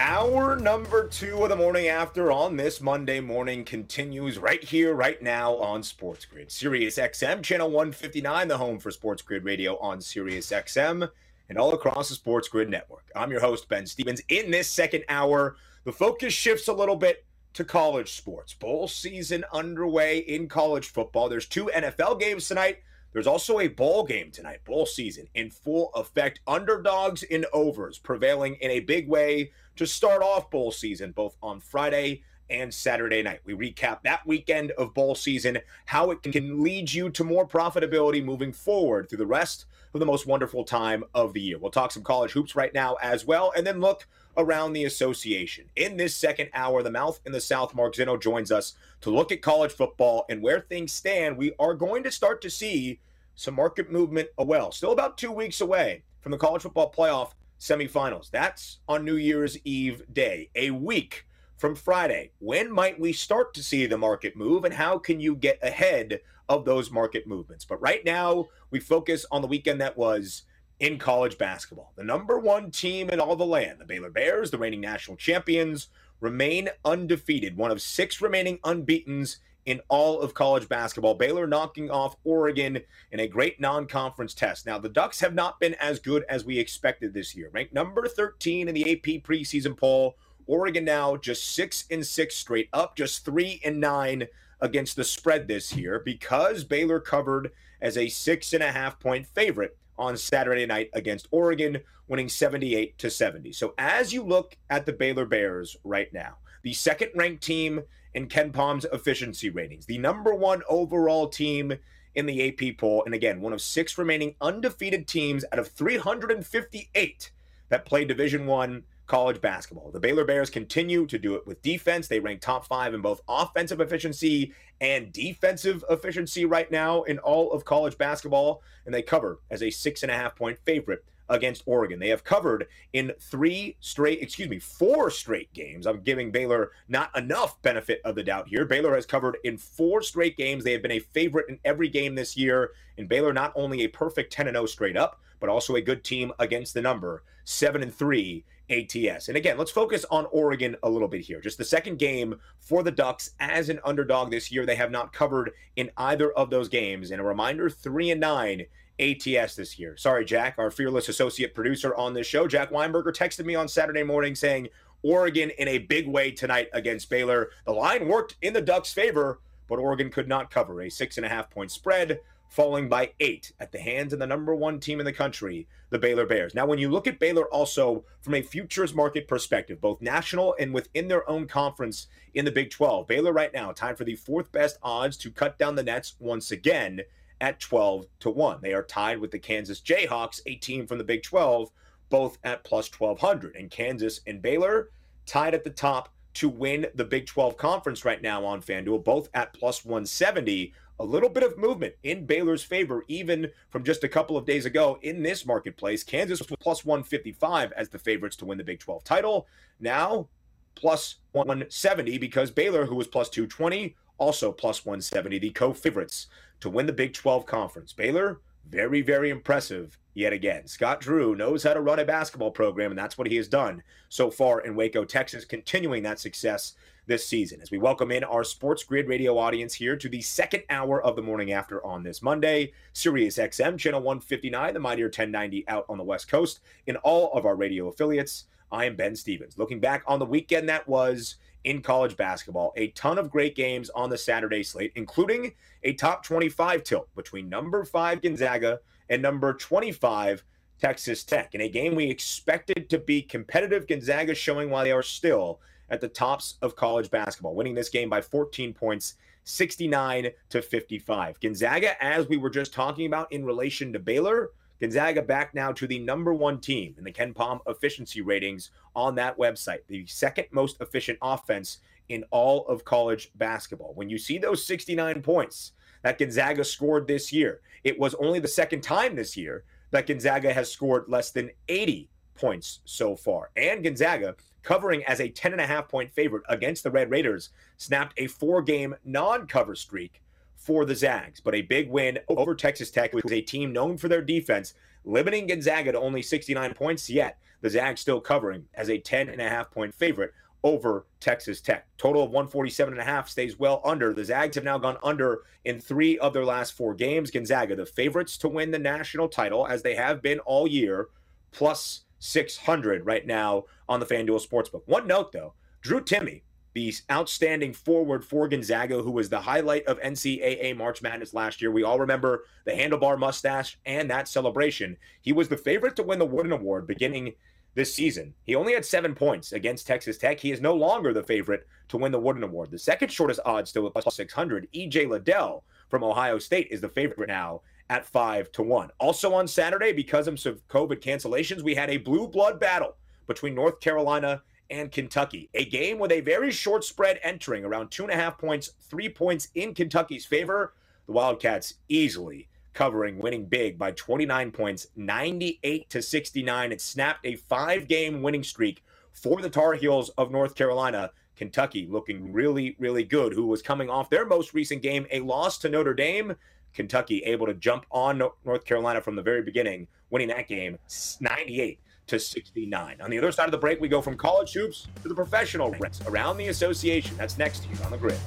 Hour number two of the morning after on this Monday morning continues right here, right now on Sports Grid. Sirius XM, channel 159, the home for Sports Grid Radio on Sirius XM and all across the Sports Grid network. I'm your host, Ben Stevens. In this second hour, the focus shifts a little bit to college sports. Bowl season underway in college football. There's two NFL games tonight. There's also a bowl game tonight, bowl season in full effect. Underdogs in overs prevailing in a big way to start off bowl season, both on Friday and Saturday night. We recap that weekend of bowl season, how it can lead you to more profitability moving forward through the rest of the most wonderful time of the year. We'll talk some college hoops right now as well, and then look around the association. In this second hour, the mouth in the South, Mark Zinno joins us to look at college football and where things stand. We are going to start to see some market movement as well. Still about two weeks away from the college football playoff semifinals. That's on New Year's Eve day, a week from Friday. When might we start to see the market move, and how can you get ahead of those market movements? But right now, we focus on the weekend that was in college basketball. The number one team in all the land, the Baylor Bears, the reigning national champions, remain undefeated, one of six remaining unbeatens in all of college basketball. Baylor knocking off Oregon in a great non conference test. Now, the Ducks have not been as good as we expected this year. Ranked number 13 in the AP preseason poll. Oregon now just six and six straight up, just three and nine against the spread this year because Baylor covered as a six and a half point favorite on Saturday night against Oregon, winning 78 to 70. So as you look at the Baylor Bears right now, the second ranked team in KenPom's efficiency ratings, the number one overall team in the AP poll, and again, one of six remaining undefeated teams out of 358 that play Division One college basketball. The Baylor Bears continue to do it with defense. They rank top five in both offensive efficiency and defensive efficiency right now in all of college basketball, and they cover as a six and a half point favorite against Oregon. They have covered in three straight, excuse me, four straight games. I'm giving Baylor not enough benefit of the doubt here. Baylor has covered in four straight games. They have been a favorite in every game this year. And Baylor not only a perfect 10 0 straight up, but also a good team against the number, 7 and 3 ATS. And again, let's focus on Oregon a little bit here. Just the second game for the Ducks as an underdog this year. They have not covered in either of those games. And a reminder 3 and 9 ATS this year. Sorry, Jack, our fearless associate producer on this show. Jack Weinberger texted me on Saturday morning saying Oregon in a big way tonight against Baylor. The line worked in the Ducks' favor, but Oregon could not cover a six and a half point spread, falling by eight at the hands of the number one team in the country, the Baylor Bears. Now, when you look at Baylor also from a futures market perspective, both national and within their own conference in the Big 12, Baylor right now tied for the fourth best odds to cut down the nets once again at 12 to 1. They are tied with the Kansas Jayhawks, a team from the Big 12, both at plus 1200. And Kansas and Baylor tied at the top to win the Big 12 conference right now on FanDuel, both at plus 170. A little bit of movement in Baylor's favor, even from just a couple of days ago in this marketplace. Kansas was plus 155 as the favorites to win the Big 12 title. Now, plus 170 because Baylor, who was plus 220, also plus 170, the co favorites to win the Big 12 conference. Baylor, very, very impressive yet again. Scott Drew knows how to run a basketball program, and that's what he has done so far in Waco, Texas, continuing that success this season. As we welcome in our Sports Grid radio audience here to the second hour of the morning after on this Monday, Sirius XM, channel 159, the Mightier 1090 out on the West Coast, in all of our radio affiliates. I am Ben Stevens. Looking back on the weekend that was in college basketball. A ton of great games on the Saturday slate, including a top 25 tilt between number five Gonzaga and number 25 Texas Tech. In a game we expected to be competitive, Gonzaga showing why they are still at the tops of college basketball, winning this game by 14 points. 69 to 55. Gonzaga, as we were just talking about in relation to Baylor, Gonzaga back now to the number one team in the KenPom efficiency ratings on that website, the second most efficient offense in all of college basketball. When you see those 69 points, that Gonzaga scored this year. It was only the second time this year that Gonzaga has scored less than 80 points so far. And Gonzaga, covering as a 10.5 point favorite against the Red Raiders, snapped a four game non cover streak for the Zags. But a big win over Texas Tech, which was a team known for their defense, limiting Gonzaga to only 69 points yet. The Zags still covering as a 10 and a half point favorite over Texas Tech. Total of 147 and a half stays well under. The Zags have now gone under in three of their last four games. Gonzaga, the favorites to win the national title, as they have been all year, plus 600 right now on the FanDuel Sportsbook. One note, though Drew Timme, the outstanding forward for Gonzaga, who was the highlight of NCAA March Madness last year. We all remember the handlebar mustache and that celebration. He was the favorite to win the Wooden Award beginning this season. He only had seven points against Texas Tech. He is no longer the favorite to win the Wooden Award. The second shortest odds still at plus 600. EJ Liddell from Ohio State is the favorite now at five to one. Also on Saturday, because of COVID cancellations, we had a blue blood battle between North Carolina and Kentucky. A game with a very short spread entering around two and a half points, three points in Kentucky's favor. The Wildcats easily covering, winning big by 29 points, 98 to 69. It snapped a five game winning streak for the Tar Heels of North Carolina. Kentucky looking really, really good, who was coming off their most recent game, a loss to Notre Dame. Kentucky able to jump on North Carolina from the very beginning, winning that game 98 to 69. On the other side of the break, we go from college hoops to the professional ranks around the association. That's next here on the grid.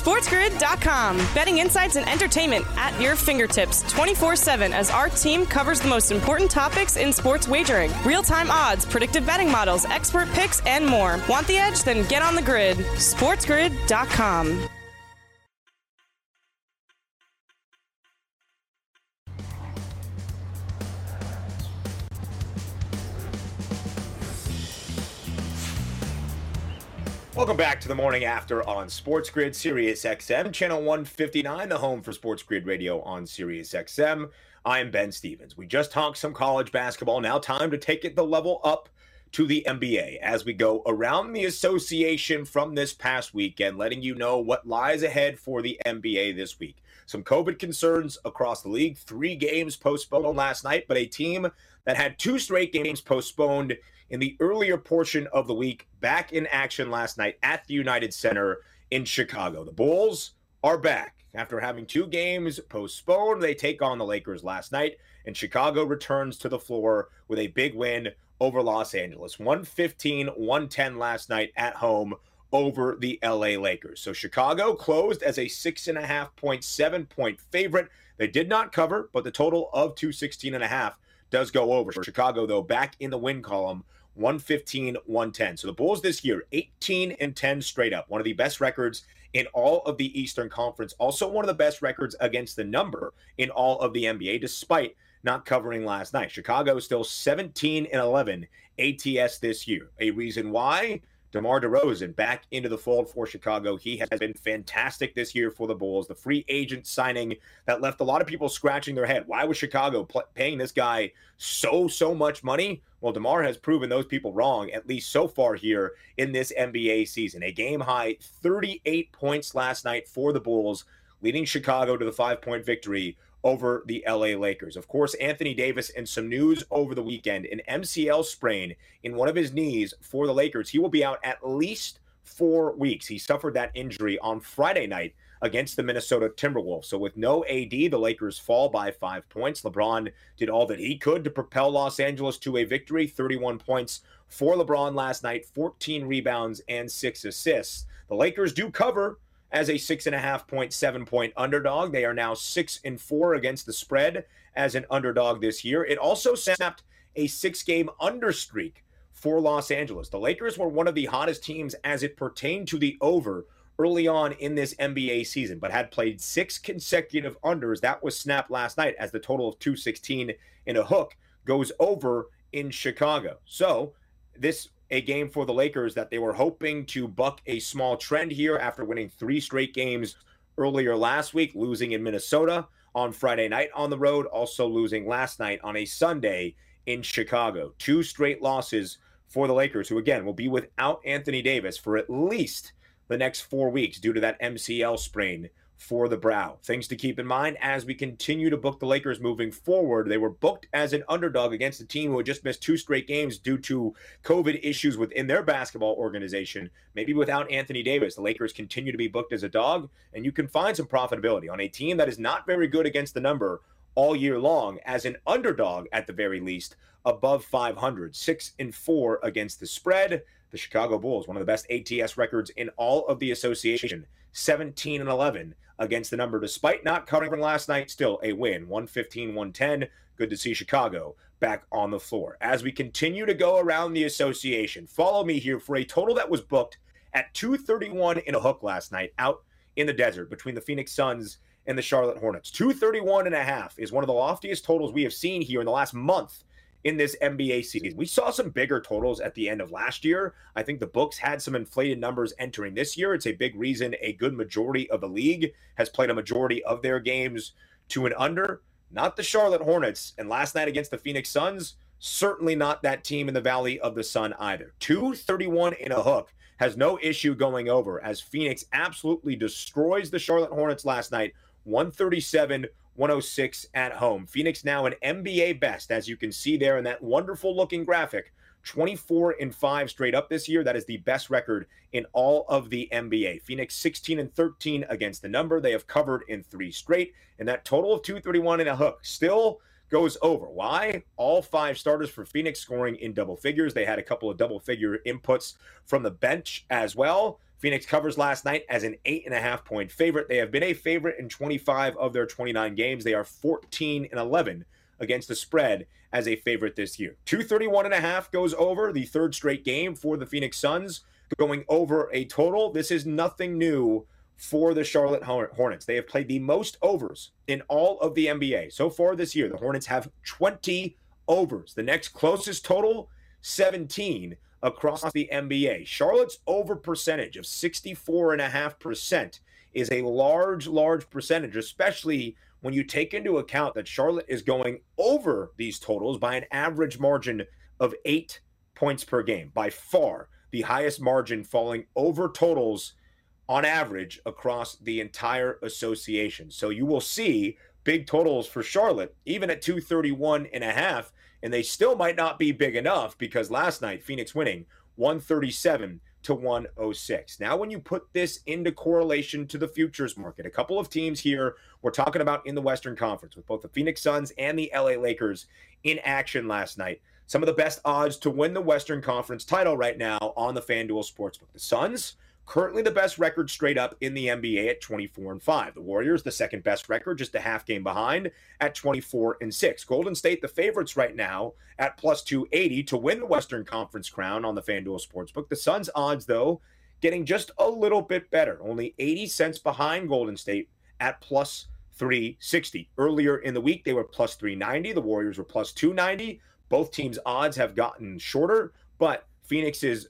SportsGrid.com. Betting insights and entertainment at your fingertips 24 7 as our team covers the most important topics in sports wagering real time odds, predictive betting models, expert picks, and more. Want the edge? Then get on the grid. SportsGrid.com. Welcome back to the morning after on Sports Grid Sirius XM, channel 159, the home for Sports Grid Radio on Sirius XM. I'm Ben Stevens. We just talked some college basketball. Now, time to take it the level up to the NBA as we go around the association from this past weekend, letting you know what lies ahead for the NBA this week. Some COVID concerns across the league, three games postponed last night, but a team that had two straight games postponed in the earlier portion of the week, back in action last night at the United Center in Chicago. The Bulls are back. After having two games postponed, they take on the Lakers last night, and Chicago returns to the floor with a big win over Los Angeles. 115 110 last night at home over the LA Lakers. So Chicago closed as a six and a half point, seven point favorite. They did not cover, but the total of 216 and a half does go over. Chicago, though, back in the win column 115, 110. So the Bulls this year, 18 and 10 straight up, one of the best records in all of the Eastern Conference. Also, one of the best records against the number in all of the NBA, despite not covering last night. Chicago is still 17 and 11 ATS this year. A reason why DeMar DeRozan back into the fold for Chicago. He has been fantastic this year for the Bulls. The free agent signing that left a lot of people scratching their head. Why was Chicago pl- paying this guy so, so much money? Well, DeMar has proven those people wrong, at least so far here in this NBA season. A game high 38 points last night for the Bulls, leading Chicago to the five point victory over the LA Lakers. Of course, Anthony Davis and some news over the weekend an MCL sprain in one of his knees for the Lakers. He will be out at least four weeks. He suffered that injury on Friday night against the Minnesota Timberwolves. So with no AD, the Lakers fall by five points. LeBron did all that he could to propel Los Angeles to a victory 31 points for LeBron last night, 14 rebounds, and six assists. The Lakers do cover as a six and a half point, seven point underdog. They are now six and four against the spread as an underdog this year. It also snapped a six game under streak for Los Angeles. The Lakers were one of the hottest teams as it pertained to the over early on in this NBA season, but had played six consecutive unders. That was snapped last night as the total of 216 in a hook goes over in Chicago. So this a game for the Lakers that they were hoping to buck a small trend here after winning three straight games earlier last week, losing in Minnesota on Friday night on the road, also losing last night on a Sunday in Chicago. Two straight losses for the Lakers, who again will be without Anthony Davis for at least the next four weeks due to that MCL sprain for the Brow. Things to keep in mind as we continue to book the Lakers moving forward. They were booked as an underdog against a team who had just missed two straight games due to COVID issues within their basketball organization. Maybe without Anthony Davis, the Lakers continue to be booked as a dog, and you can find some profitability on a team that is not very good against the number all year long as an underdog at the very least above 500 6 and 4 against the spread the chicago bulls one of the best ats records in all of the association 17 and 11 against the number, despite not covering from last night. Still a win, 115 110. Good to see Chicago back on the floor. As we continue to go around the association, follow me here for a total that was booked at 231 in a hook last night out in the desert between the Phoenix Suns and the Charlotte Hornets. 231 and a half is one of the loftiest totals we have seen here in the last month in this NBA season. We saw some bigger totals at the end of last year. I think the books had some inflated numbers entering this year. It's a big reason a good majority of the league has played a majority of their games to an under. Not the Charlotte Hornets. And last night against the Phoenix Suns, certainly not that team in the Valley of the Sun either. 231 in a hook has no issue going over as Phoenix absolutely destroys the Charlotte Hornets last night, 137 106 at home. Phoenix now an NBA best, as you can see there in that wonderful looking graphic. 24 and 5 straight up this year. That is the best record in all of the NBA. Phoenix 16 and 13 against the number. They have covered in three straight, and that total of 231 and a hook still goes over. Why? All five starters for Phoenix scoring in double figures. They had a couple of double figure inputs from the bench as well. Phoenix covers last night as an eight and a half point favorite. They have been a favorite in 25 of their 29 games. They are 14 and 11 against the spread as a favorite this year. 231 and a half goes over the third straight game for the Phoenix Suns, going over a total. This is nothing new for the Charlotte Hornets. They have played the most overs in all of the NBA so far this year. The Hornets have 20 overs. The next closest total, 17 across the NBA. Charlotte's over percentage of 64.5% is a large, large percentage, especially when you take into account that Charlotte is going over these totals by an average margin of eight points per game. By far, the highest margin falling over totals on average across the entire association. So you will see big totals for Charlotte, even at 231 and a half and they still might not be big enough because last night Phoenix winning 137 to 106. Now, when you put this into correlation to the futures market, a couple of teams here we're talking about in the Western Conference with both the Phoenix Suns and the LA Lakers in action last night. Some of the best odds to win the Western Conference title right now on the FanDuel Sportsbook. The Suns currently the best record straight up in the NBA at 24 and 5. The Warriors, the second best record, just a half game behind at 24 and 6. Golden State, the favorites right now at plus 280 to win the Western Conference crown on the FanDuel Sportsbook. The Suns' odds, though, getting just a little bit better, only 80 cents behind Golden State at plus 360. Earlier in the week, they were plus 390. The Warriors were plus 290. Both teams' odds have gotten shorter, but Phoenix's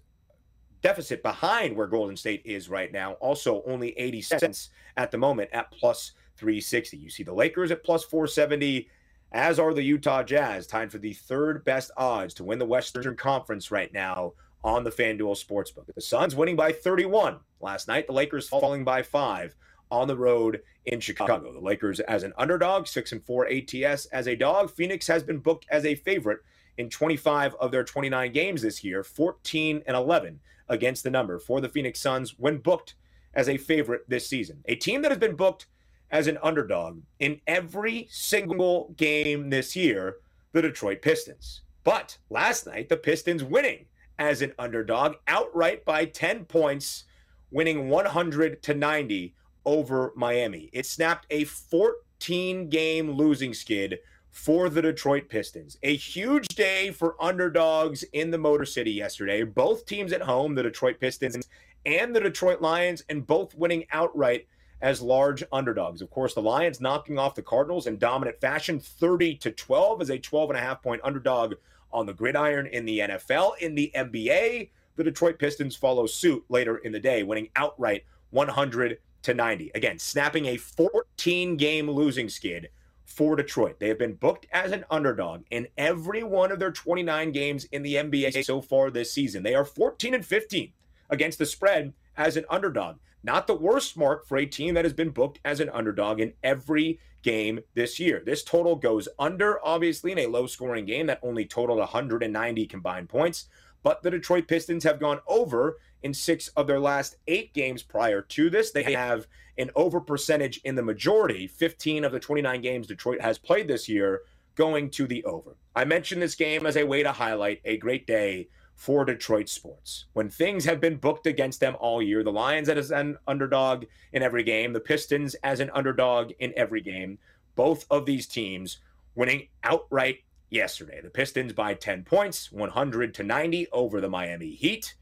deficit behind where Golden State is right now. Also, only 80 cents at the moment at plus 360. You see the Lakers at plus 470, as are the Utah Jazz, tied for the third best odds to win the Western Conference right now on the FanDuel Sportsbook. The Suns winning by 31 last night, the Lakers falling by five on the road in Chicago. The Lakers as an underdog, 6 and 4 ATS as a dog. Phoenix has been booked as a favorite in 25 of their 29 games this year, 14 and 11 against the number for the Phoenix Suns when booked as a favorite this season. A team that has been booked as an underdog in every single game this year, the Detroit Pistons. But last night, the Pistons winning as an underdog outright by 10 points, winning 100 to 90 over Miami. It snapped a 14 game losing skid for the Detroit Pistons. A huge day for underdogs in the Motor City yesterday. Both teams at home, the Detroit Pistons and the Detroit Lions, and both winning outright as large underdogs. Of course, the Lions knocking off the Cardinals in dominant fashion, 30 to 12 as a 12 and a half point underdog on the gridiron in the NFL. In the NBA, the Detroit Pistons follow suit later in the day, winning outright 100 to 90. Again, snapping a 14 game losing skid for Detroit. They have been booked as an underdog in every one of their 29 games in the NBA so far this season. They are 14 and 15 against the spread as an underdog. Not the worst mark for a team that has been booked as an underdog in every game this year. This total goes under, obviously, in a low scoring game that only totaled 190 combined points. But the Detroit Pistons have gone over in six of their last eight games prior to this. They have an over percentage in the majority, 15 of the 29 games Detroit has played this year, going to the over. I mentioned this game as a way to highlight a great day for Detroit sports. When things have been booked against them all year, the Lions as an underdog in every game, the Pistons as an underdog in every game, both of these teams winning outright yesterday. The Pistons by 10 points, 100 to 90 over the Miami Heat,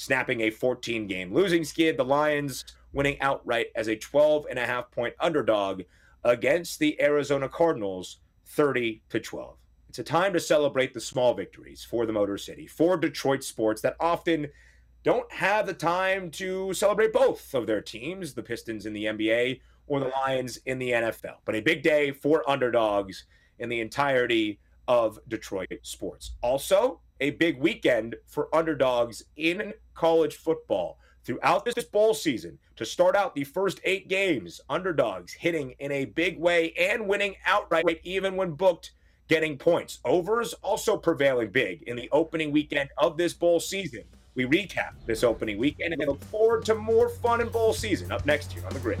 snapping a 14 game losing skid. The Lions winning outright as a 12 and a half point underdog against the Arizona Cardinals 30 to 12. It's a time to celebrate the small victories for the Motor City, for Detroit sports that often don't have the time to celebrate both of their teams, the Pistons in the NBA or the Lions in the NFL. But a big day for underdogs in the entirety of Detroit sports. Also, a big weekend for underdogs in college football. Throughout this bowl season, to start out the first eight games, underdogs hitting in a big way and winning outright, even when booked getting points. Overs also prevailing big in the opening weekend of this bowl season. We recap this opening weekend and look forward to more fun in bowl season up next year on the grid.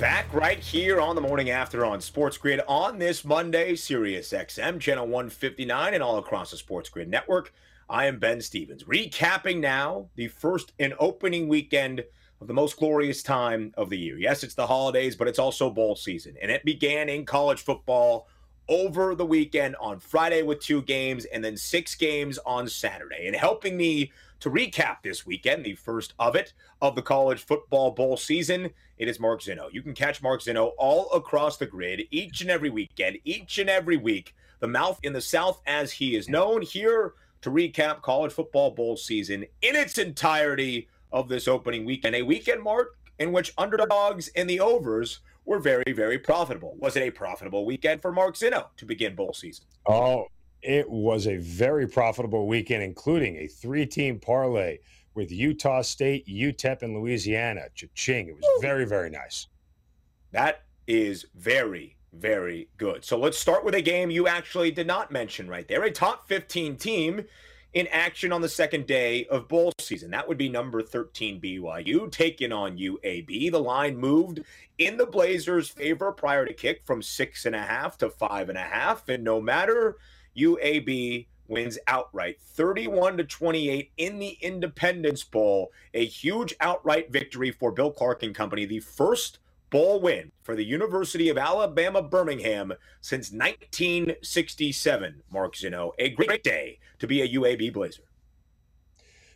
Back right here on the morning after on Sports Grid on this Monday, Sirius XM, channel 159, and all across the Sports Grid network. I am Ben Stevens, recapping now the first and opening weekend of the most glorious time of the year. Yes, it's the holidays, but it's also bowl season, and it began in college football over the weekend on Friday with two games and then six games on Saturday. And helping me to recap this weekend, the first of it, of the college football bowl season, it is Mark Zinno. You can catch Mark Zinno all across the grid each and every weekend, each and every week. The mouth in the South, as he is known, here to recap college football bowl season in its entirety of this opening weekend. A weekend, Mark, in which underdogs and the overs were very, very profitable. Was it a profitable weekend for Mark Zinno to begin bowl season? Oh, it was a very profitable weekend, including a three team parlay with Utah State, UTEP, and Louisiana. Cha-ching. It was very, very nice. That is very, very good. So let's start with a game you actually did not mention right there. A top 15 team in action on the second day of bowl season. That would be number 13 BYU taking on UAB. The line moved in the Blazers' favor prior to kick from six and a half to five and a half. And no matter UAB wins outright 31 to 28 in the Independence Bowl, a huge outright victory for Bill Clark and company, the first bowl win for the University of Alabama Birmingham since 1967. Mark Zinno, a great day to be a UAB Blazer.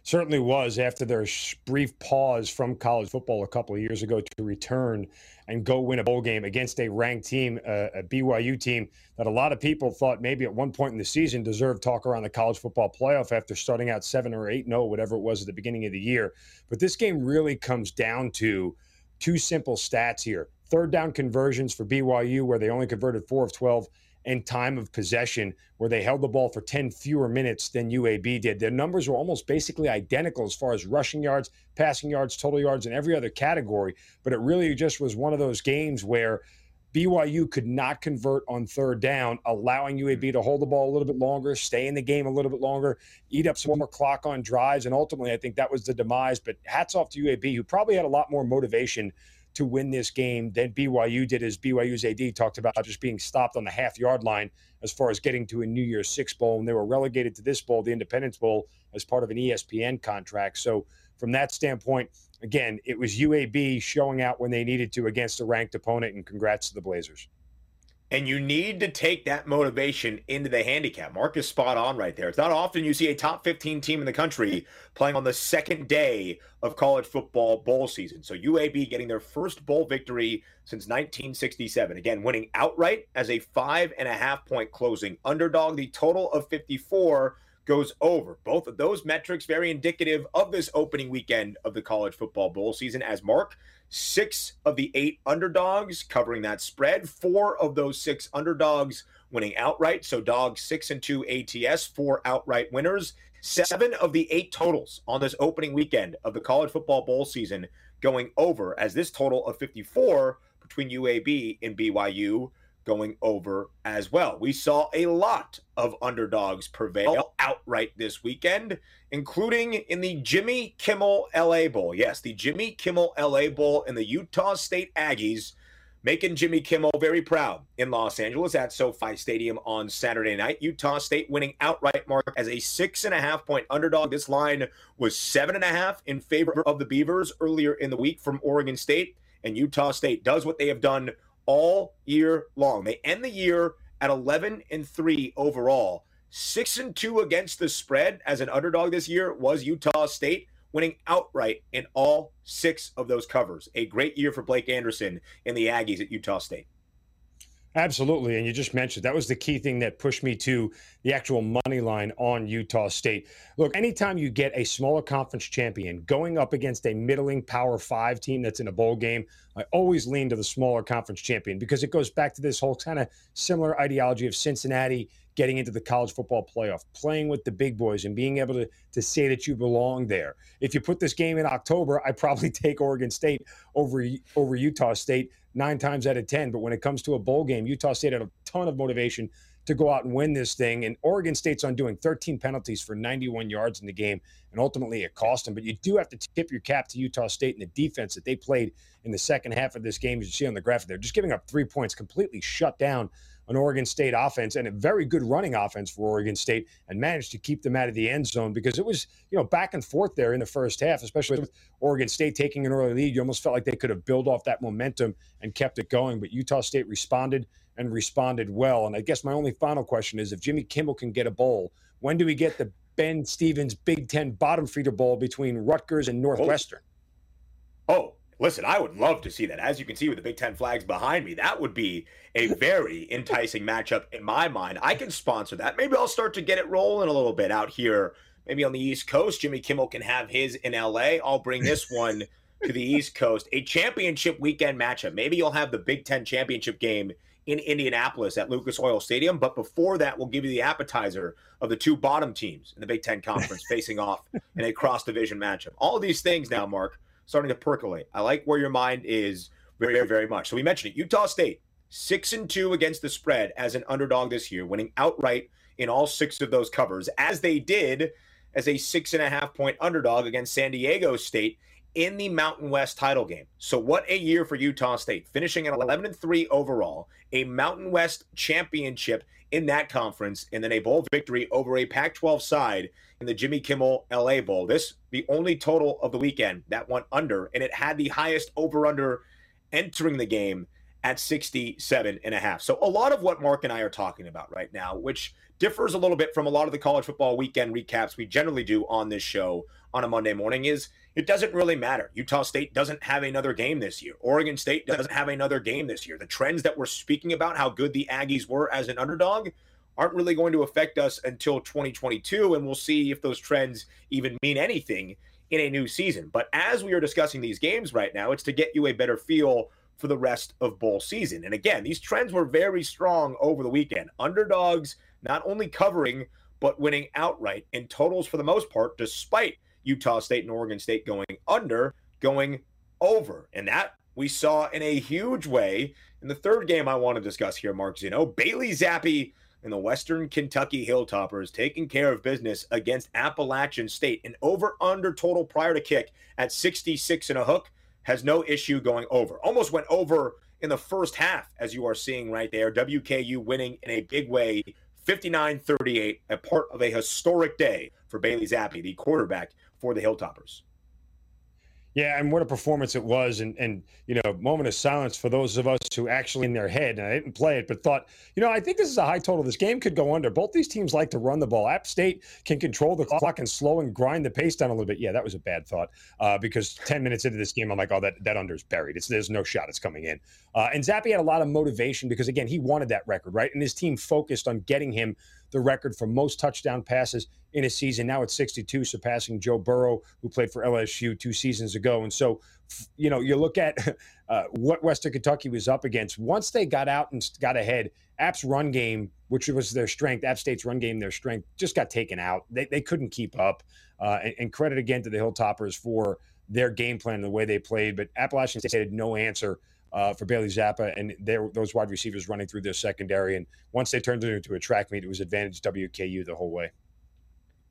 Certainly was after their brief pause from college football a couple of years ago to return and go win a bowl game against a ranked team, uh, a BYU team that a lot of people thought maybe at one point in the season deserved talk around the college football playoff after starting out seven or eight, no, whatever it was at the beginning of the year. But this game really comes down to two simple stats here third down conversions for BYU, where they only converted four of 12, and time of possession, where they held the ball for 10 fewer minutes than UAB did. Their numbers were almost basically identical as far as rushing yards, passing yards, total yards, and every other category. But it really just was one of those games where BYU could not convert on third down, allowing UAB to hold the ball a little bit longer, stay in the game a little bit longer, eat up some more clock on drives. And ultimately, I think that was the demise. But hats off to UAB, who probably had a lot more motivation to win this game than BYU did, as BYU's AD talked about just being stopped on the half yard line as far as getting to a New Year's Six Bowl. And they were relegated to this bowl, the Independence Bowl, as part of an ESPN contract. So, from that standpoint, again, it was UAB showing out when they needed to against a ranked opponent, and congrats to the Blazers. And you need to take that motivation into the handicap. Mark is spot on right there. It's not often you see a top 15 team in the country playing on the second day of college football bowl season. So UAB getting their first bowl victory since 1967. Again, winning outright as a five and a half point closing underdog. The total of 54 goes over. Both of those metrics very indicative of this opening weekend of the college football bowl season as Mark six of the eight underdogs covering that spread. Four of those six underdogs winning outright. So dogs six and two ATS, four outright winners. Seven of the eight totals on this opening weekend of the college football bowl season going over as this total of 54 between UAB and BYU going over as well. We saw a lot of underdogs prevail outright this weekend, including in the Jimmy Kimmel LA Bowl. Yes, the Jimmy Kimmel LA Bowl and the Utah State Aggies making Jimmy Kimmel very proud in Los Angeles at SoFi Stadium on Saturday night. Utah State winning outright mark as a six and a half point underdog. This line was seven and a half in favor of the Beavers earlier in the week from Oregon State. And Utah State does what they have done all year long. They end the year at 11 and 3 overall. 6 and 2 against the spread as an underdog this year was Utah State, winning outright in all 6 of those covers. A great year for Blake Anderson and the Aggies at Utah State. Absolutely. And you just mentioned that was the key thing that pushed me to the actual money line on Utah State. Look, anytime you get a smaller conference champion going up against a middling Power Five team that's in a bowl game, I always lean to the smaller conference champion because it goes back to this whole kind of similar ideology of Cincinnati getting into the college football playoff, playing with the big boys and being able to, to say that you belong there. If you put this game in October, I probably take Oregon State over over Utah State nine times out of 10. But when it comes to a bowl game, Utah State had a ton of motivation to go out and win this thing. And Oregon State's on doing 13 penalties for 91 yards in the game, and ultimately it cost them. But you do have to tip your cap to Utah State and the defense that they played in the second half of this game, as you see on the graphic there. Just giving up three points, completely shut down an Oregon State offense and a very good running offense for Oregon State and managed to keep them out of the end zone because it was, you know, back and forth there in the first half, especially with Oregon State taking an early lead. You almost felt like they could have built off that momentum and kept it going. But Utah State responded and responded well. And I guess my only final question is if Jimmy Kimmel can get a bowl, when do we get the Ben Stevens Big Ten bottom feeder bowl between Rutgers and oh. Northwestern? Oh, oh Listen, I would love to see that. As you can see with the Big Ten flags behind me, that would be a very enticing matchup in my mind. I can sponsor that. Maybe I'll start to get it rolling a little bit out here. Maybe on the East Coast, Jimmy Kimmel can have his in LA. I'll bring this one to the East Coast. A championship weekend matchup. Maybe you'll have the Big Ten championship game in Indianapolis at Lucas Oil Stadium. But before that, we'll give you the appetizer of the two bottom teams in the Big Ten Conference facing off in a cross division matchup. All these things now, Mark, starting to percolate. I like where your mind is very, very much. So we mentioned it. Utah State, six and two against the spread as an underdog this year, winning outright in all six of those covers, as they did as a six and a half point underdog against San Diego State in the Mountain West title game. So what a year for Utah State, finishing at 11 and 3 overall, a Mountain West championship in that conference and then a bowl victory over a Pac-12 side in the Jimmy Kimmel LA Bowl. This the only total of the weekend that went under and it had the highest over under entering the game at 67 and a half. So a lot of what Mark and I are talking about right now, which differs a little bit from a lot of the college football weekend recaps we generally do on this show on a Monday morning is it doesn't really matter. Utah State doesn't have another game this year. Oregon State doesn't have another game this year. The trends that we're speaking about, how good the Aggies were as an underdog, aren't really going to affect us until 2022. And we'll see if those trends even mean anything in a new season. But as we are discussing these games right now, it's to get you a better feel for the rest of bowl season. And again, these trends were very strong over the weekend. Underdogs not only covering, but winning outright in totals for the most part, despite Utah State and Oregon State going under, going over. And that we saw in a huge way in the third game I want to discuss here, Mark Zinno. Bailey Zappe and the Western Kentucky Hilltoppers taking care of business against Appalachian State. An over under total prior to kick at 66 and a hook has no issue going over. Almost went over in the first half, as you are seeing right there. WKU winning in a big way, 59 38, a part of a historic day for Bailey Zappe, the quarterback for the Hilltoppers. Yeah, and what a performance it was, and and you know, moment of silence for those of us who actually in their head, and I didn't play it, but thought, you know, I think this is a high total. This game could go under. Both these teams like to run the ball. App State can control the clock and slow and grind the pace down a little bit. Yeah, that was a bad thought uh, because ten minutes into this game, I'm like, oh, that that under is buried. It's there's no shot it's coming in. Uh, and Zappe had a lot of motivation because again, he wanted that record, right? And his team focused on getting him the record for most touchdown passes in a season. Now it's 62, surpassing Joe Burrow, who played for LSU two seasons ago. And so, you know, you look at uh, what Western Kentucky was up against. Once they got out and got ahead, App's run game, which was their strength, App State's run game, their strength, just got taken out. They, they couldn't keep up. Uh, and, and credit again to the Hilltoppers for their game plan and the way they played. But Appalachian State had no answer uh, for Bailey Zappe and those wide receivers running through their secondary. And once they turned it into a track meet, it was advantage WKU the whole way.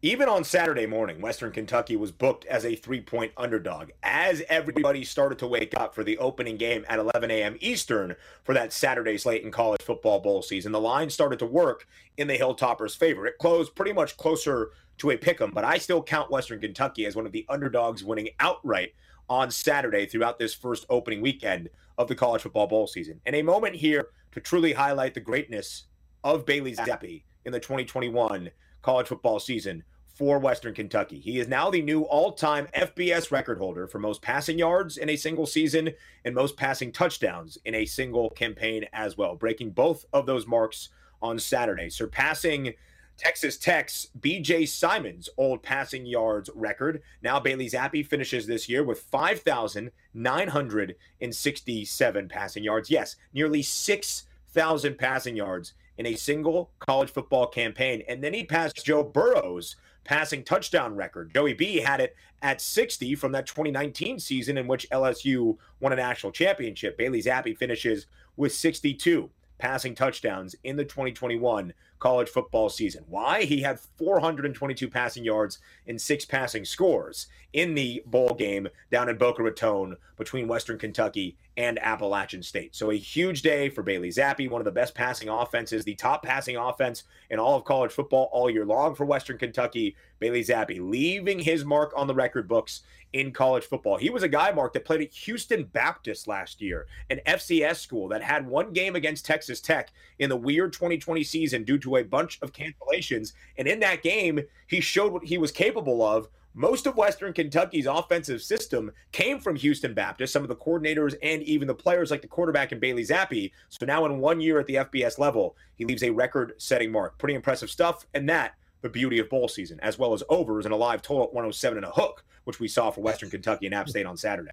Even on Saturday morning, Western Kentucky was booked as a three point underdog as everybody started to wake up for the opening game at 11 a.m. Eastern for that Saturday slate in college football bowl season. The line started to work in the Hilltoppers' favor. It closed pretty much closer to a pick 'em, but I still count Western Kentucky as one of the underdogs winning outright on Saturday throughout this first opening weekend of the college football bowl season. And a moment here to truly highlight the greatness of Bailey Zappe in the 2021 college football season for Western Kentucky. He is now the new all-time FBS record holder for most passing yards in a single season and most passing touchdowns in a single campaign as well, breaking both of those marks on Saturday, surpassing Texas Tech's BJ Symons' old passing yards record. Now Bailey Zappe finishes this year with 5,967 passing yards. Yes, nearly 6,000 passing yards in a single college football campaign. And then he passed Joe Burrow's passing touchdown record. Joey B had it at 60 from that 2019 season in which LSU won a national championship. Bailey Zappe finishes with 62 passing touchdowns in the 2021 college football season. Why? He had 422 passing yards and six passing scores in the bowl game down in Boca Raton between Western Kentucky and Appalachian State. So a huge day for Bailey Zappe, one of the best passing offenses, the top passing offense in all of college football all year long for Western Kentucky. Bailey Zappe leaving his mark on the record books in college football. He was a guy, Mark, that played at Houston Baptist last year, an FCS school that had one game against Texas Tech in the weird 2020 season due to a bunch of cancellations. And in that game, he showed what he was capable of. Most of Western Kentucky's offensive system came from Houston Baptist, some of the coordinators and even the players like the quarterback and Bailey Zappe. So now in one year at the FBS level, he leaves a record setting mark. Pretty impressive stuff. And that the beauty of bowl season, as well as overs and a live total at 107 and a hook, which we saw for Western Kentucky and App State on Saturday.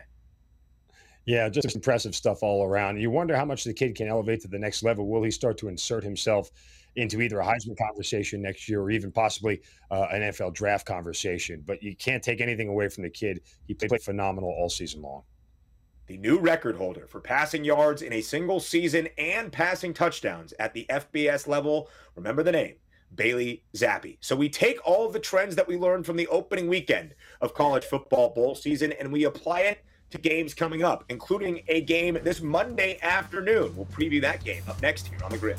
Yeah, just impressive stuff all around. You wonder how much the kid can elevate to the next level. Will he start to insert himself into either a Heisman conversation next year or even possibly uh, an NFL draft conversation? But you can't take anything away from the kid. He played phenomenal all season long. The new record holder for passing yards in a single season and passing touchdowns at the FBS level. Remember the name Bailey Zappe. So we take all of the trends that we learned from the opening weekend of college football bowl season and we apply it to games coming up, including a game this Monday afternoon. We'll preview that game up next here on the grid.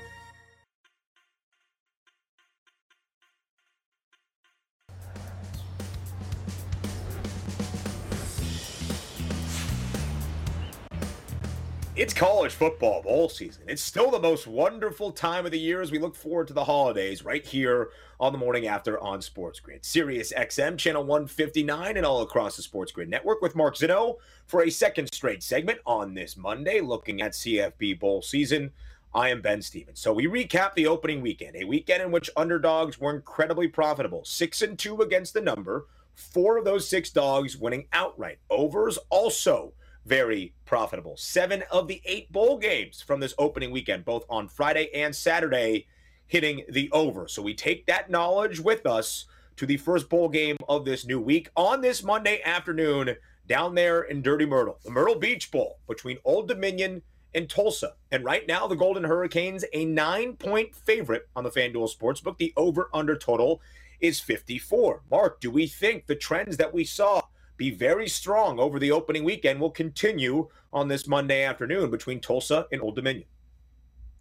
It's college football bowl season. It's still the most wonderful time of the year as we look forward to the holidays right here on the morning after on Sports Grid. Sirius XM, channel 159, and all across the Sports Grid network with Mark Zinno for a second straight segment on this Monday, looking at CFB bowl season. I am Ben Stevens. So we recap the opening weekend, a weekend in which underdogs were incredibly profitable. Six and two against the number, four of those six dogs winning outright. Overs also very profitable. Seven of the eight bowl games from this opening weekend, both on Friday and Saturday, hitting the over. So we take that knowledge with us to the first bowl game of this new week on this Monday afternoon down there in Dirty Myrtle, the Myrtle Beach Bowl between Old Dominion and Tulsa. And right now, the Golden Hurricanes, a nine point favorite on the FanDuel Sportsbook. The over under total is 54. Mark, do we think the trends that we saw be very strong over the opening weekend will continue on this Monday afternoon between Tulsa and Old Dominion?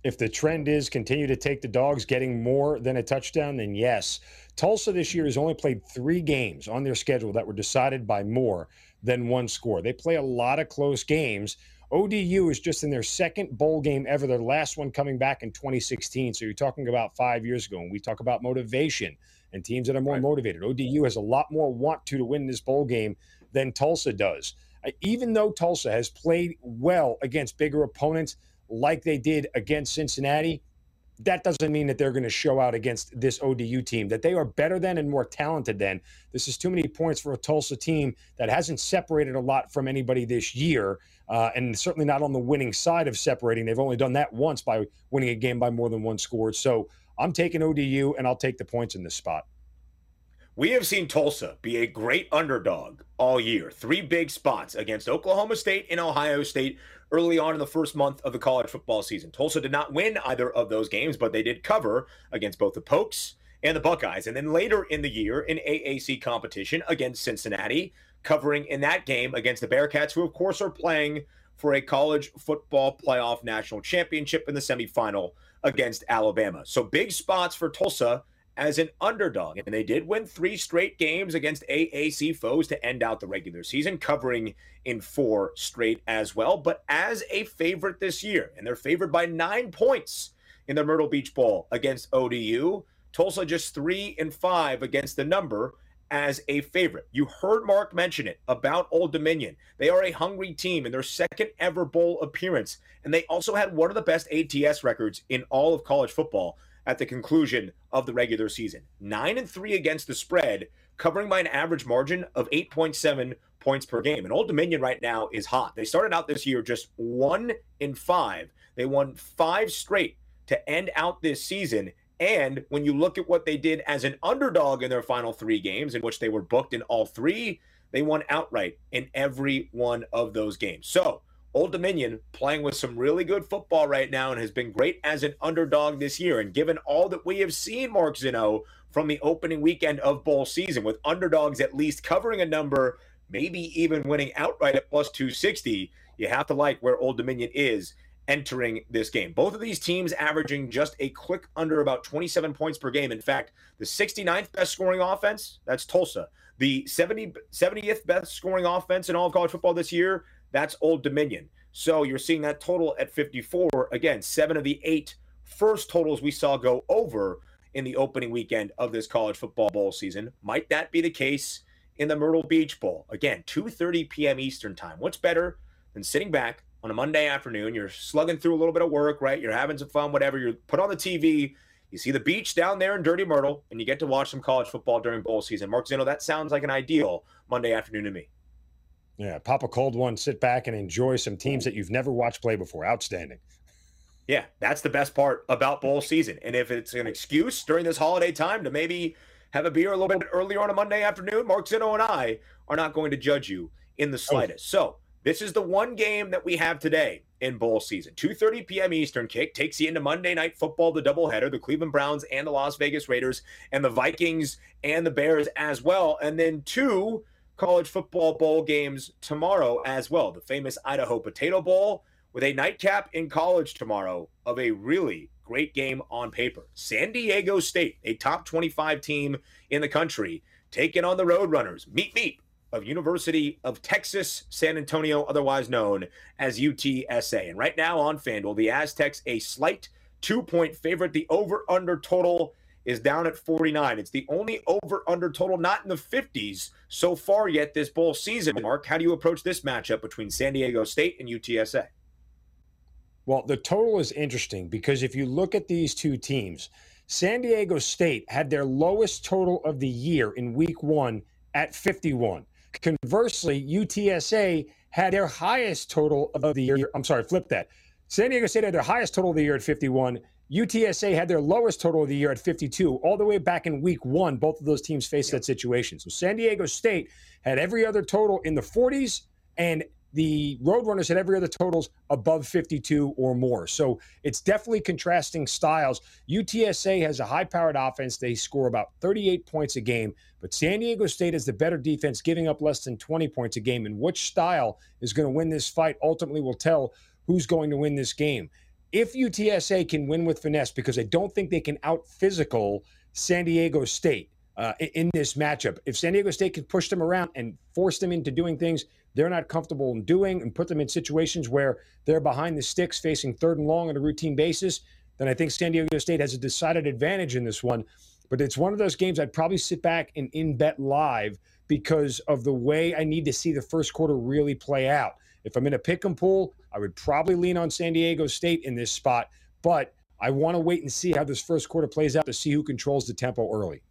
If the trend is continue to take the dogs getting more than a touchdown, then yes. Tulsa this year has only played three games on their schedule that were decided by more than one score. They play a lot of close games. ODU is just in their second bowl game ever, their last one coming back in 2016. So you're talking about five years ago. And we talk about motivation and teams that are more right. motivated. ODU has a lot more want to to win this bowl game than Tulsa does. Even though Tulsa has played well against bigger opponents like they did against Cincinnati, that doesn't mean that they're going to show out against this ODU team, that they are better than and more talented than. This is too many points for a Tulsa team that hasn't separated a lot from anybody this year, uh, and certainly not on the winning side of separating. They've only done that once by winning a game by more than one score. So I'm taking ODU, and I'll take the points in this spot. We have seen Tulsa be a great underdog all year. Three big spots against Oklahoma State and Ohio State early on in the first month of the college football season. Tulsa did not win either of those games, but they did cover against both the Pokes and the Buckeyes. And then later in the year in AAC competition against Cincinnati, covering in that game against the Bearcats, who of course are playing for a college football playoff national championship in the semifinal against Alabama. So big spots for Tulsa as an underdog. And they did win three straight games against AAC foes to end out the regular season, covering in four straight as well, but as a favorite this year. And they're favored by nine points in the Myrtle Beach Bowl against ODU. Tulsa just three and five against the number as a favorite. You heard Mark mention it about Old Dominion. They are a hungry team in their second ever bowl appearance, and they also had one of the best ATS records in all of college football at the conclusion of the regular season. 9 and 3 against the spread, covering by an average margin of 8.7 points per game. And Old Dominion right now is hot. They started out this year just 1 in 5. They won 5 straight to end out this season. And when you look at what they did as an underdog in their final 3 games in which they were booked in all 3, they won outright in every one of those games. So, Old Dominion playing with some really good football right now and has been great as an underdog this year. And given all that we have seen, Mark Zinno, from the opening weekend of bowl season, with underdogs at least covering a number, maybe even winning outright at plus 260, you have to like where Old Dominion is entering this game. Both of these teams averaging just a click under about 27 points per game. In fact, the 69th best scoring offense, that's Tulsa. The 70, 70th best scoring offense in all of college football this year, that's Old Dominion. So you're seeing that total at 54. Again, seven of the eight first totals we saw go over in the opening weekend of this college football bowl season. Might that be the case in the Myrtle Beach Bowl? Again, 2:30 p.m. Eastern Time. What's better than sitting back on a Monday afternoon? You're slugging through a little bit of work, right? You're having some fun, whatever. You put on the TV. You see the beach down there in Dirty Myrtle, and you get to watch some college football during bowl season. Mark Zinno, that sounds like an ideal Monday afternoon to me. Yeah, pop a cold one, sit back and enjoy some teams that you've never watched play before. Outstanding. Yeah, that's the best part about bowl season. And if it's an excuse during this holiday time to maybe have a beer a little bit earlier on a Monday afternoon, Mark Zinno and I are not going to judge you in the oh. slightest. So this is the one game that we have today in bowl season. 2:30 p.m. Eastern kick takes you into Monday Night Football, the doubleheader, the Cleveland Browns and the Las Vegas Raiders, and the Vikings and the Bears as well. And then two college football bowl games tomorrow as well. The famous Idaho Potato Bowl with a nightcap in college tomorrow of a really great game on paper. San Diego State, a top 25 team in the country, taking on the Roadrunners. Meet meet of University of Texas San Antonio, otherwise known as UTSA. And right now on FanDuel, the Aztecs a slight two point favorite. The over under total is down at 49. It's the only over under total not in the 50s so far yet this bowl season. Mark, how do you approach this matchup between San Diego State and UTSA? Well, the total is interesting because if you look at these two teams, San Diego State had their lowest total of the year in week one at 51. Conversely, UTSA had their highest total of the year. I'm sorry, flip that. San Diego State had their highest total of the year at 51. UTSA had their lowest total of the year at 52. All the way back in week one, both of those teams faced that situation. So San Diego State had every other total in the 40s and the Roadrunners had every other totals above 52 or more. So it's definitely contrasting styles. UTSA has a high powered offense. They score about 38 points a game, but San Diego State has the better defense, giving up less than 20 points a game. And which style is going to win this fight ultimately will tell who's going to win this game. If UTSA can win with finesse, because I don't think they can out physical San Diego State uh, in this matchup, if San Diego State can push them around and force them into doing things they're not comfortable in doing and put them in situations where they're behind the sticks facing third and long on a routine basis, then I think San Diego State has a decided advantage in this one. But it's one of those games I'd probably sit back and in bet live because of the way I need to see the first quarter really play out. If I'm in a pick and pool, I would probably lean on San Diego State in this spot, but I want to wait and see how this first quarter plays out to see who controls the tempo early.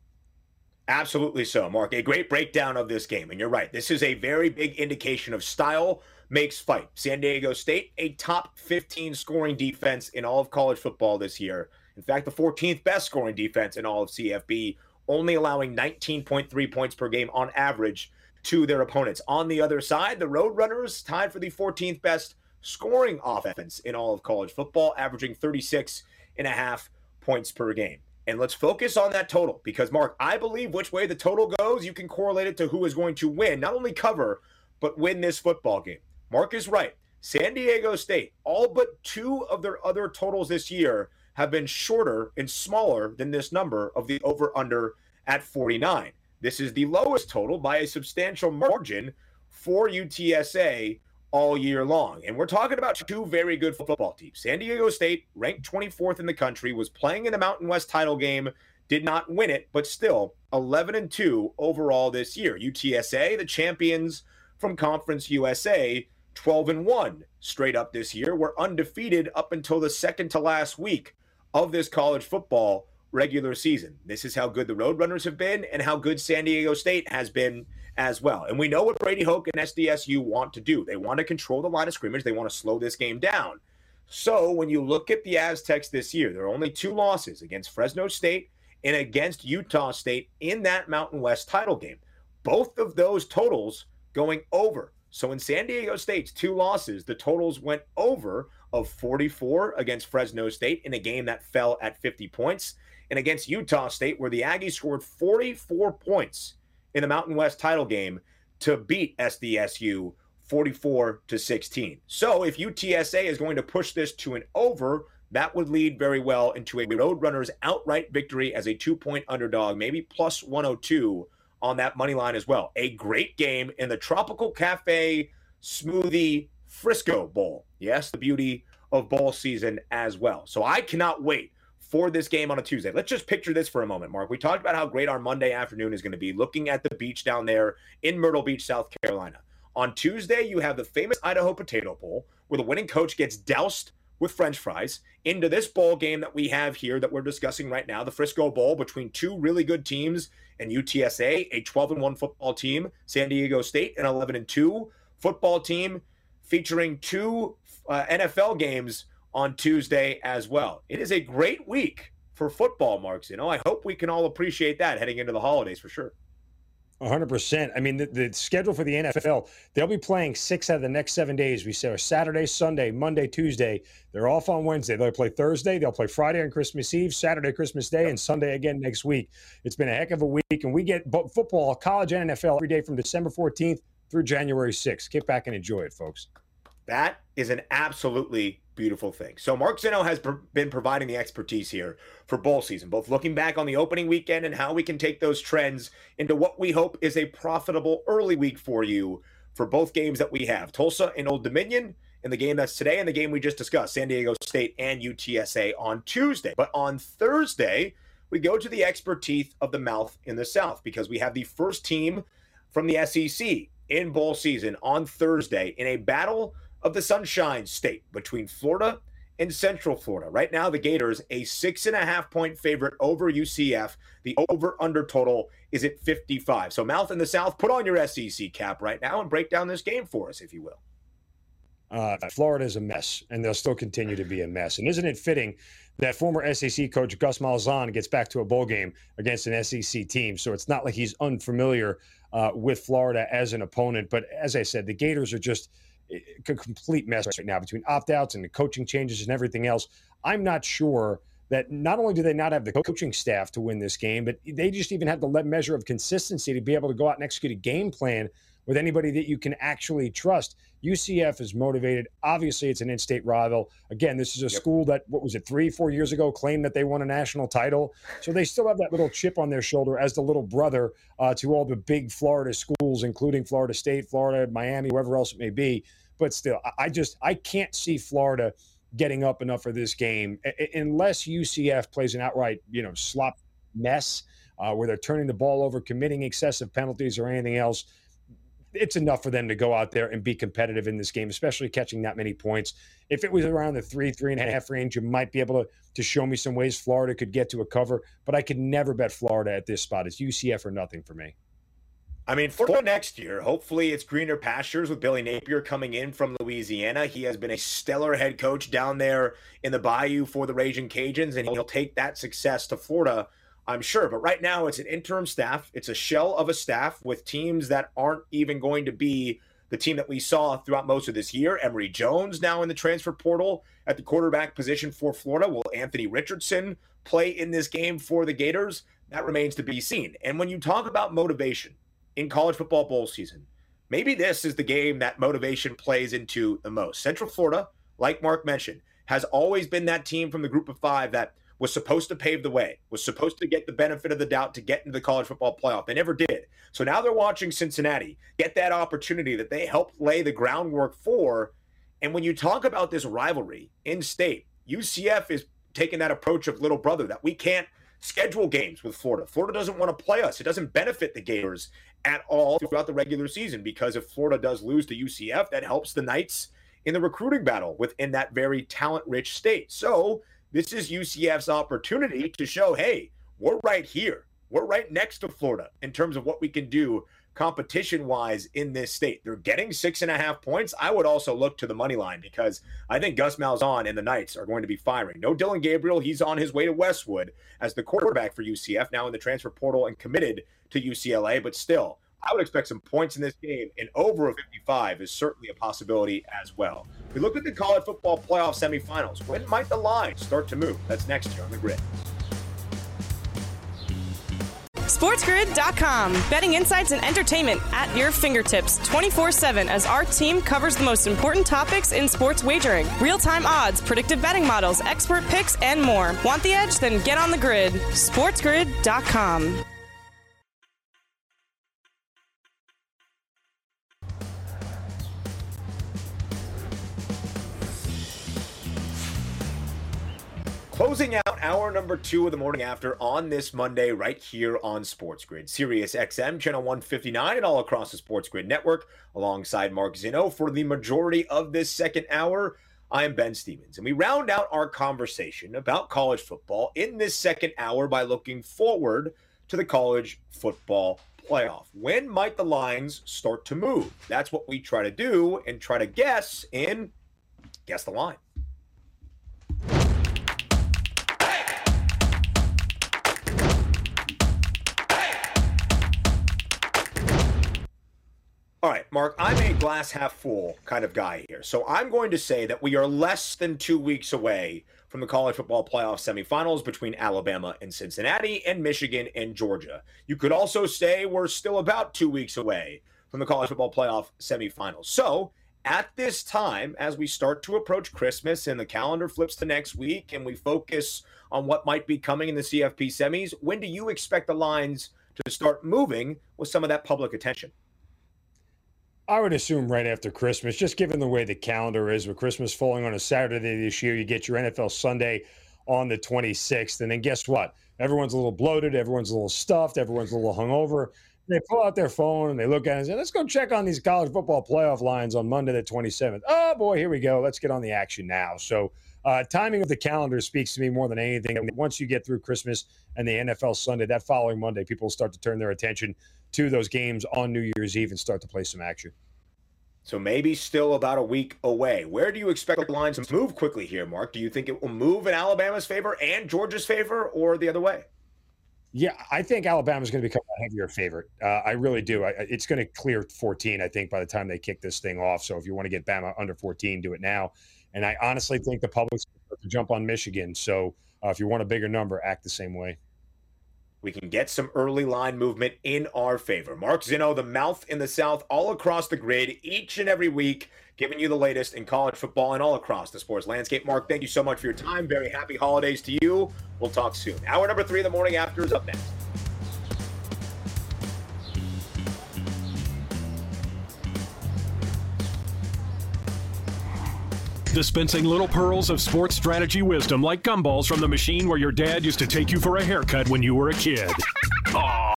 Absolutely so, Mark. A great breakdown of this game. And you're right. This is a very big indication of style makes fight. San Diego State, a top 15 scoring defense in all of college football this year. In fact, the 14th best scoring defense in all of CFB, only allowing 19.3 points per game on average to their opponents. On the other side, the Roadrunners tied for the 14th best scoring offense in all of college football, averaging 36 and a half points per game. And let's focus on that total because, Mark, I believe which way the total goes, you can correlate it to who is going to win, not only cover, but win this football game. Mark is right. San Diego State, all but two of their other totals this year have been shorter and smaller than this number of the over under at 49. This is the lowest total by a substantial margin for UTSA all year long. And we're talking about two very good football teams. San Diego State, ranked 24th in the country, was playing in the Mountain West title game, did not win it, but still 11 and 2 overall this year. UTSA, the champions from Conference USA, 12 and 1 straight up this year, were undefeated up until the second to last week of this college football regular season. This is how good the Roadrunners have been and how good San Diego State has been as well. And we know what Brady Hoke and SDSU want to do. They want to control the line of scrimmage, they want to slow this game down. So when you look at the Aztecs this year, there are only two losses against Fresno State and against Utah State in that Mountain West title game. Both of those totals going over. So in San Diego State's two losses, the totals went over of 44 against Fresno State in a game that fell at 50 points, and against Utah State, where the Aggies scored 44 points in the Mountain West title game to beat SDSU 44 to 16. So if UTSA is going to push this to an over, that would lead very well into a Roadrunners outright victory as a two point underdog, maybe plus 102 on that money line as well. A great game in the Tropical Cafe Smoothie Frisco Bowl. Yes, the beauty of bowl season as well. So I cannot wait for this game on a Tuesday. Let's just picture this for a moment, Mark. We talked about how great our Monday afternoon is going to be looking at the beach down there in Myrtle Beach, South Carolina. On Tuesday, you have the famous Idaho Potato Bowl, where the winning coach gets doused with French fries into this bowl game that we have here that we're discussing right now, the Frisco Bowl between two really good teams and UTSA, a 12 and 1 football team, San Diego State, an 11 and 2 football team, featuring two uh, NFL games on Tuesday as well. It is a great week for football, Marks. You know, I hope we can all appreciate that heading into the holidays for sure. 100%. I mean, the, the, schedule for the NFL, they'll be playing six out of the next seven days. We say Saturday, Sunday, Monday, Tuesday. They're off on Wednesday. They'll play Thursday. They'll play Friday on Christmas Eve, Saturday, Christmas Day, and Sunday again next week. It's been a heck of a week. And we get football, college and NFL every day from December 14th through January 6th. Get back and enjoy it, folks. That is an absolutely beautiful thing. So Mark Zinno has pr- been providing the expertise here for bowl season, both looking back on the opening weekend and how we can take those trends into what we hope is a profitable early week for you for both games that we have Tulsa and Old Dominion in the game that's today and the game we just discussed, San Diego State and UTSA on Tuesday. But on Thursday, we go to the expert teeth of the mouth in the South because we have the first team from the SEC in bowl season on Thursday in a battle of the Sunshine State between Florida and Central Florida. Right now, the Gators, a six and a half point favorite over UCF. The over under total is at 55. So, Mouth in the South, put on your SEC cap right now and break down this game for us, if you will. Uh, Florida is a mess, and they'll still continue to be a mess. And isn't it fitting that former SEC coach Gus Malzahn gets back to a bowl game against an SEC team? So it's not like he's unfamiliar uh, with Florida as an opponent. But as I said, the Gators are just a complete mess right now between opt outs and the coaching changes and everything else. I'm not sure that not only do they not have the coaching staff to win this game, but they just even have the measure of consistency to be able to go out and execute a game plan with anybody that you can actually trust. UCF is motivated. Obviously, it's an in-state rival. Again, this is a yep. school that what was it three, four years ago claimed that they won a national title. So they still have that little chip on their shoulder as the little brother uh, to all the big Florida schools, including Florida State, Florida, Miami, wherever else it may be. But still, I just I can't see Florida getting up enough for this game unless UCF plays an outright you know slop mess uh, where they're turning the ball over, committing excessive penalties or anything else it's enough for them to go out there and be competitive in this game, especially catching that many points. If it was around the three, three and a half range, you might be able to, to show me some ways Florida could get to a cover, but I could never bet Florida at this spot. It's UCF or nothing for me. I mean, for next year, hopefully it's greener pastures with Billy Napier coming in from Louisiana. He has been a stellar head coach down there in the Bayou for the Raging Cajuns, and he'll take that success to Florida I'm sure. But right now, it's an interim staff. It's a shell of a staff with teams that aren't even going to be the team that we saw throughout most of this year. Emory Jones now in the transfer portal at the quarterback position for Florida. Will Anthony Richardson play in this game for the Gators? That remains to be seen. And when you talk about motivation in college football bowl season, maybe this is the game that motivation plays into the most. Central Florida, like Mark mentioned, has always been that team from the group of five that was supposed to pave the way, was supposed to get the benefit of the doubt to get into the college football playoff. They never did. So now they're watching Cincinnati get that opportunity that they helped lay the groundwork for. And when you talk about this rivalry in state, UCF is taking that approach of little brother that we can't schedule games with Florida. Florida doesn't want to play us. It doesn't benefit the Gators at all throughout the regular season because if Florida does lose to UCF, that helps the Knights in the recruiting battle within that very talent rich state. So this is UCF's opportunity to show, hey, we're right here. We're right next to Florida in terms of what we can do competition wise in this state. They're getting six and a half points. I would also look to the money line because I think Gus Malzahn and the Knights are going to be firing. No Dillon Gabriel. He's on his way to Westwood as the quarterback for UCF, now in the transfer portal and committed to UCLA. But still, I would expect some points in this game, and over a 55 is certainly a possibility as well. We look at the college football playoff semifinals. When might the line start to move? That's next year on the grid. SportsGrid.com. Betting insights and entertainment at your fingertips 24 7 as our team covers the most important topics in sports wagering real time odds, predictive betting models, expert picks, and more. Want the edge? Then get on the grid. SportsGrid.com. Closing out hour number two of the morning after on this Monday, right here on Sports Grid, Sirius XM, channel 159, and all across the Sports Grid network, alongside Mark Zinno for the majority of this second hour. I am Ben Stevens, and we round out our conversation about college football in this second hour by looking forward to the college football playoff. When might the lines start to move? That's what we try to do and try to guess in Guess the Line. Mark, I'm a glass half full kind of guy here. So I'm going to say that we are less than two weeks away from the college football playoff semifinals between Alabama and Cincinnati and Michigan and Georgia. You could also say we're still about two weeks away from the college football playoff semifinals. So at this time, as we start to approach Christmas and the calendar flips to next week and we focus on what might be coming in the CFP semis, when do you expect the lines to start moving with some of that public attention? I would assume right after Christmas, just given the way the calendar is, with Christmas falling on a Saturday this year, you get your NFL Sunday on the 26th. And then guess what? Everyone's a little bloated, everyone's a little stuffed, everyone's a little hungover. They pull out their phone and they look at it and say, let's go check on these college football playoff lines on Monday, the 27th. Oh, boy, here we go. Let's get on the action now. So, uh, timing of the calendar speaks to me more than anything. Once you get through Christmas and the NFL Sunday, that following Monday, people start to turn their attention to those games on New Year's Eve and start to play some action. So maybe still about a week away. Where do you expect the lines to move quickly here, Mark? Do you think it will move in Alabama's favor and Georgia's favor or the other way? Yeah, I think Alabama's going to become a heavier favorite. Uh, I really do. I, it's going to clear 14, I think, by the time they kick this thing off. So if you want to get Bama under 14, do it now. And I honestly think the public's to jump on Michigan. So uh, if you want a bigger number, act the same way. We can get some early line movement in our favor. Mark Zinno, the mouth in the South, all across the grid, each and every week, giving you the latest in college football and all across the sports landscape. Mark, thank you so much for your time. Very happy holidays to you. We'll talk soon. Hour number three of the morning after is up next. Dispensing little pearls of sports strategy wisdom like gumballs from the machine where your dad used to take you for a haircut when you were a kid. Aww.